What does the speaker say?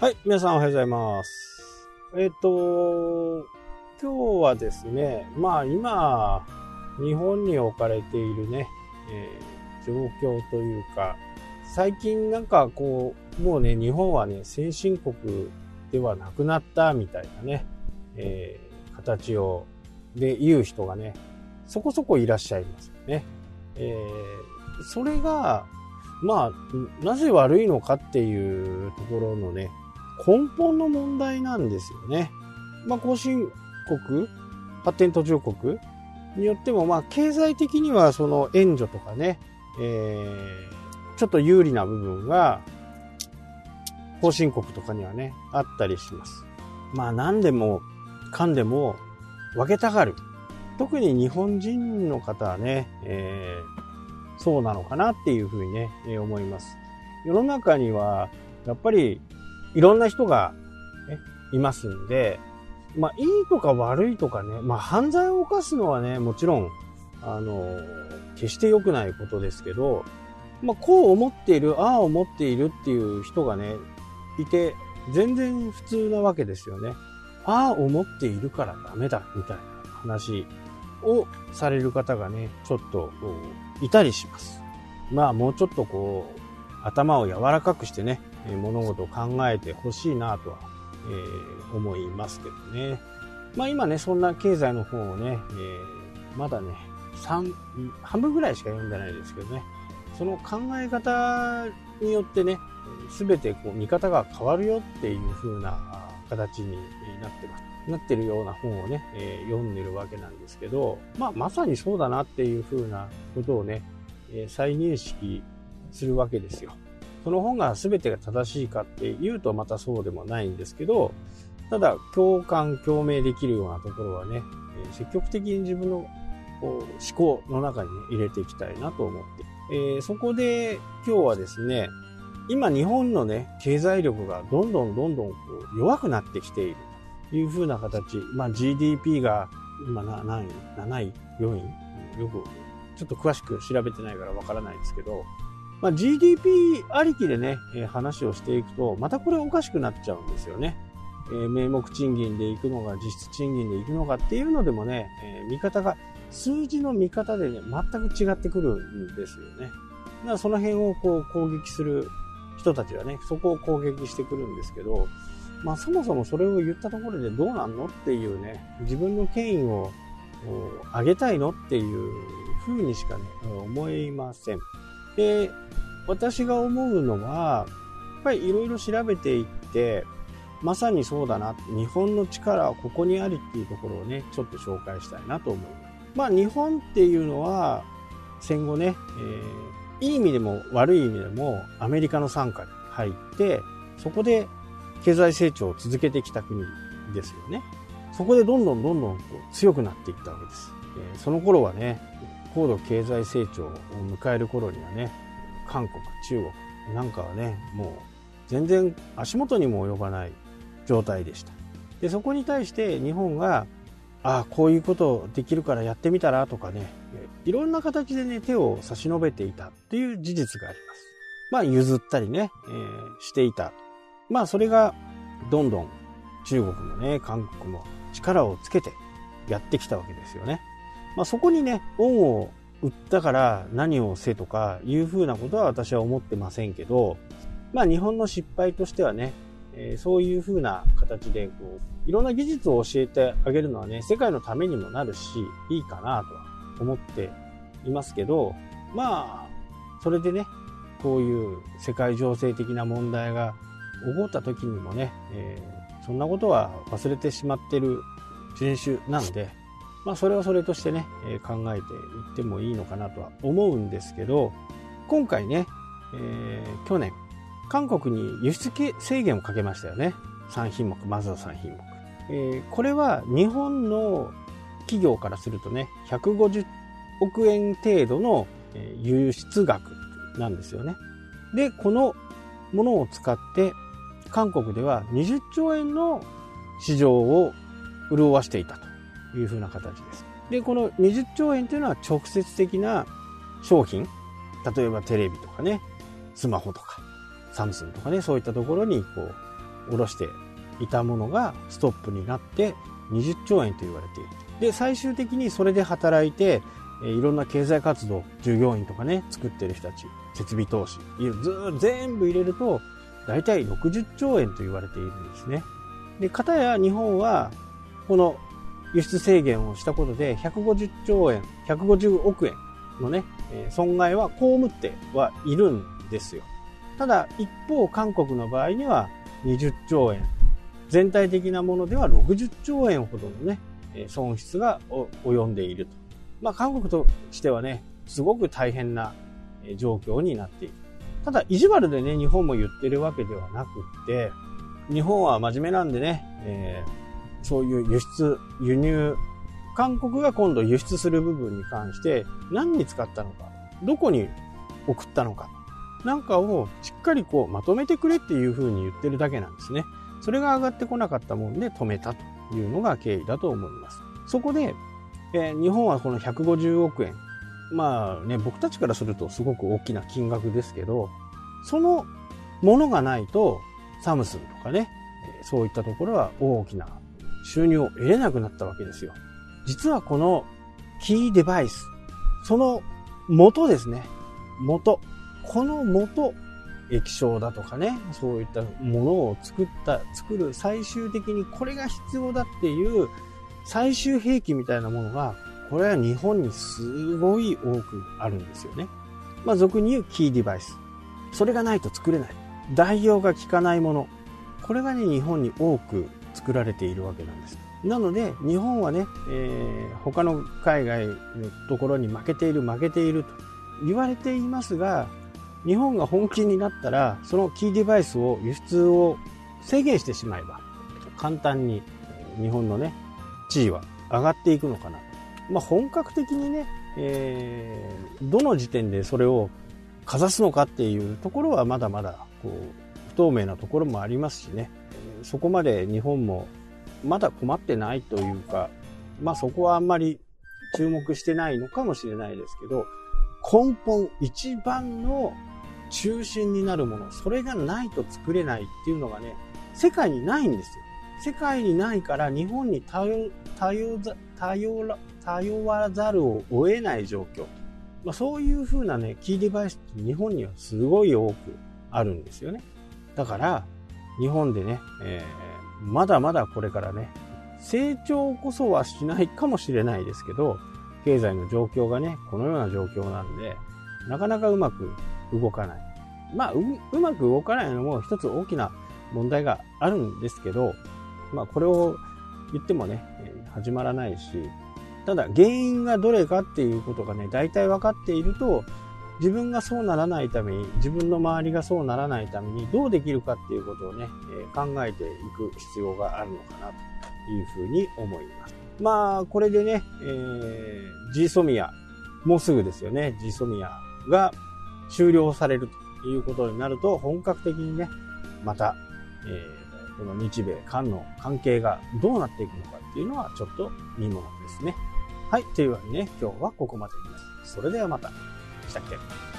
はい、皆さんおはようございます。えっ、と、今日はですね、まあ今、日本に置かれているね、えー状況というか、最近なんかこう、もうね、日本はね、先進国ではなくなったみたいなね、えー形を、で言う人がね、そこそこいらっしゃいますよね。えそれが、まあ、なぜ悪いのかっていうところのね、根本の問題なんですよね。まあ、後進国、発展途上国によっても、まあ、経済的にはその援助とかね、えーちょっと有利な部分が、後進国とかにはね、あったりします。まあ、何でもかんでも分けたがる。特に日本人の方はね、えーそうなのかなっていうふうにね、えー思います。世の中には、やっぱり、いろんな人が、ね、いますんで、まあ、いいとか悪いとかね、まあ、犯罪を犯すのはね、もちろん、あの、決して良くないことですけど、まあ、こう思っている、ああ思っているっていう人がね、いて、全然普通なわけですよね。ああ思っているからダメだ、みたいな話をされる方がね、ちょっといたりします。まあもうちょっとこう、頭を柔らかくしてね、物事を考えてほしいなとは、え思いますけどね。まあ今ね、そんな経済の本をね、えまだね、3、半分ぐらいしか読んでないですけどね、その考え方によってね、すべてこう見方が変わるよっていう風な形になってます。なってるような本をね、え読んでるわけなんですけど、まあまさにそうだなっていう風なことをね、え再認識するわけですよ。その本が全てが正しいかっていうとまたそうでもないんですけど、ただ共感、共鳴できるようなところはね、積極的に自分の思考の中に、入れていきたいなと思って、えーそこで今日はですね、今日本のね、経済力がどんどんどんどんこう弱くなってきているというふうな形、まあ GDP が今何位 ?7 位 ?4 位？よく、ちょっと詳しく調べてないからわからないですけど、まあ GDP ありきでね、えー話をしていくと、またこれおかしくなっちゃうんですよね。えー名目賃金でいくのが実質賃金でいくのかっていうのでもね、え見方が、数字の見方でね、全く違ってくるんですよね。だからその辺をこう攻撃する人たちはね、そこを攻撃してくるんですけど、まあそもそもそれを言ったところでどうなんのっていうね、自分の権威を上げたいのっていう風にしかね、思いません。で、私が思うのは、やっぱりいろいろ調べていって、まさにそうだな、日本の力はここにありっていうところをね、ちょっと紹介したいなと思います。まあ日本っていうのは、戦後ね、えーいい意味でも悪い意味でもアメリカの傘下に入って、そこで経済成長を続けてきた国ですよね。そこでどんどんどんどん強くなっていったわけです。えーその頃はね、高度経済成長を迎える頃にはね、韓国、中国なんかはね、もう全然足元にも及ばない状態でした。で、そこに対して日本が、ああ、こういうことできるからやってみたらとかね、いろんな形でね、手を差し伸べていたっていう事実があります。まあ、譲ったりね、えーしていた。まあ、それが、どんどん中国もね、韓国も力をつけてやってきたわけですよね。まあ、そこにね、恩を売ったから何をせとかいうふうなことは私は思ってませんけど、まあ、日本の失敗としてはね、えーそういうふうな形で、こう、いろんな技術を教えてあげるのはね、世界のためにもなるし、いいかなとは思っていますけど、まあ、それでね、こういう世界情勢的な問題が起こった時にもね、えーそんなことは忘れてしまってる人種なんで、まあそれはそれとしてね、えー考えていってもいいのかなとは思うんですけど、今回ね、えー去年、韓国に輸出制限をかけましたよね。3品目、まずは3品目。えーこれは日本の企業からするとね、150億円程度の輸出額なんですよね。で、このものを使って、韓国では20兆円の市場を潤わしていたというふうな形です。で、この20兆円というのは直接的な商品、例えばテレビとかね、スマホとか、サムスンとかね、そういったところにこう、下ろしていたものがストップになって20兆円と言われている。で、最終的にそれで働いて、いろんな経済活動、従業員とかね、作ってる人たち、設備投資、ず全部入れると、大体60兆円と言われているんですね。で、かたや日本は、この輸出制限をしたことで150兆円、150億円のね、損害は被ってはいるんですよ。ただ、一方、韓国の場合には20兆円、全体的なものでは60兆円ほどのね、損失が及んでいると。まあ、韓国としてはね、すごく大変な状況になっている。ただ、意地悪でね、日本も言ってるわけではなくって、日本は真面目なんでね、えー、そういう輸出、輸入、韓国が今度輸出する部分に関して何に使ったのか、どこに送ったのか、なんかをしっかりこうまとめてくれっていうふうに言ってるだけなんですね。それが上がってこなかったもんで止めたというのが経緯だと思います。そこで、えー、日本はこの150億円。まあね、僕たちからするとすごく大きな金額ですけど、そのものがないと、サムスンとかね、そういったところは大きな収入を得れなくなったわけですよ。実はこのキーデバイス、その元ですね。元。この元、液晶だとかね、そういったものを作った、作る最終的にこれが必要だっていう最終兵器みたいなものが、これは日本にすごい多くあるんですよね。まあ俗に言うキーデバイス。それがないと作れない。代用が効かないもの。これがね、日本に多く作られているわけなんです。なので、日本はね、えー、他の海外のところに負けている、負けていると言われていますが、日本が本気になったら、そのキーデバイスを輸出を制限してしまえば、簡単に日本のね、地位は上がっていくのかな。まあ、本格的にね、えー、どの時点でそれをかざすのかっていうところはまだまだこう不透明なところもありますしね、そこまで日本もまだ困ってないというか、まあそこはあんまり注目してないのかもしれないですけど、根本一番の中心になるもの、それがないと作れないっていうのがね、世界にないんですよ。世界にないから日本に頼、頼、頼、頼らざるを得ない状況。まあ、そういう風なね、キーデバイスって日本にはすごい多くあるんですよね。だから、日本でね、えー、まだまだこれからね、成長こそはしないかもしれないですけど、経済の状況がね、このような状況なんで、なかなかうまく動かない。まあ、う、うまく動かないのも一つ大きな問題があるんですけど、まあ、これを言ってもね、始まらないし、ただ原因がどれかっていうことがね、大体分かっていると、自分がそうならないために、自分の周りがそうならないために、どうできるかっていうことをね、え考えていく必要があるのかなというふうに思います。まあ、これでね、えー、G ソミア、もうすぐですよね、G ソミアが終了されるということになると、本格的にね、また、えー、この日米韓の関係がどうなっていくのかっていうのはちょっと見ものですね。はい。というわけでね、今日はここまでです。それではまた。したっけ？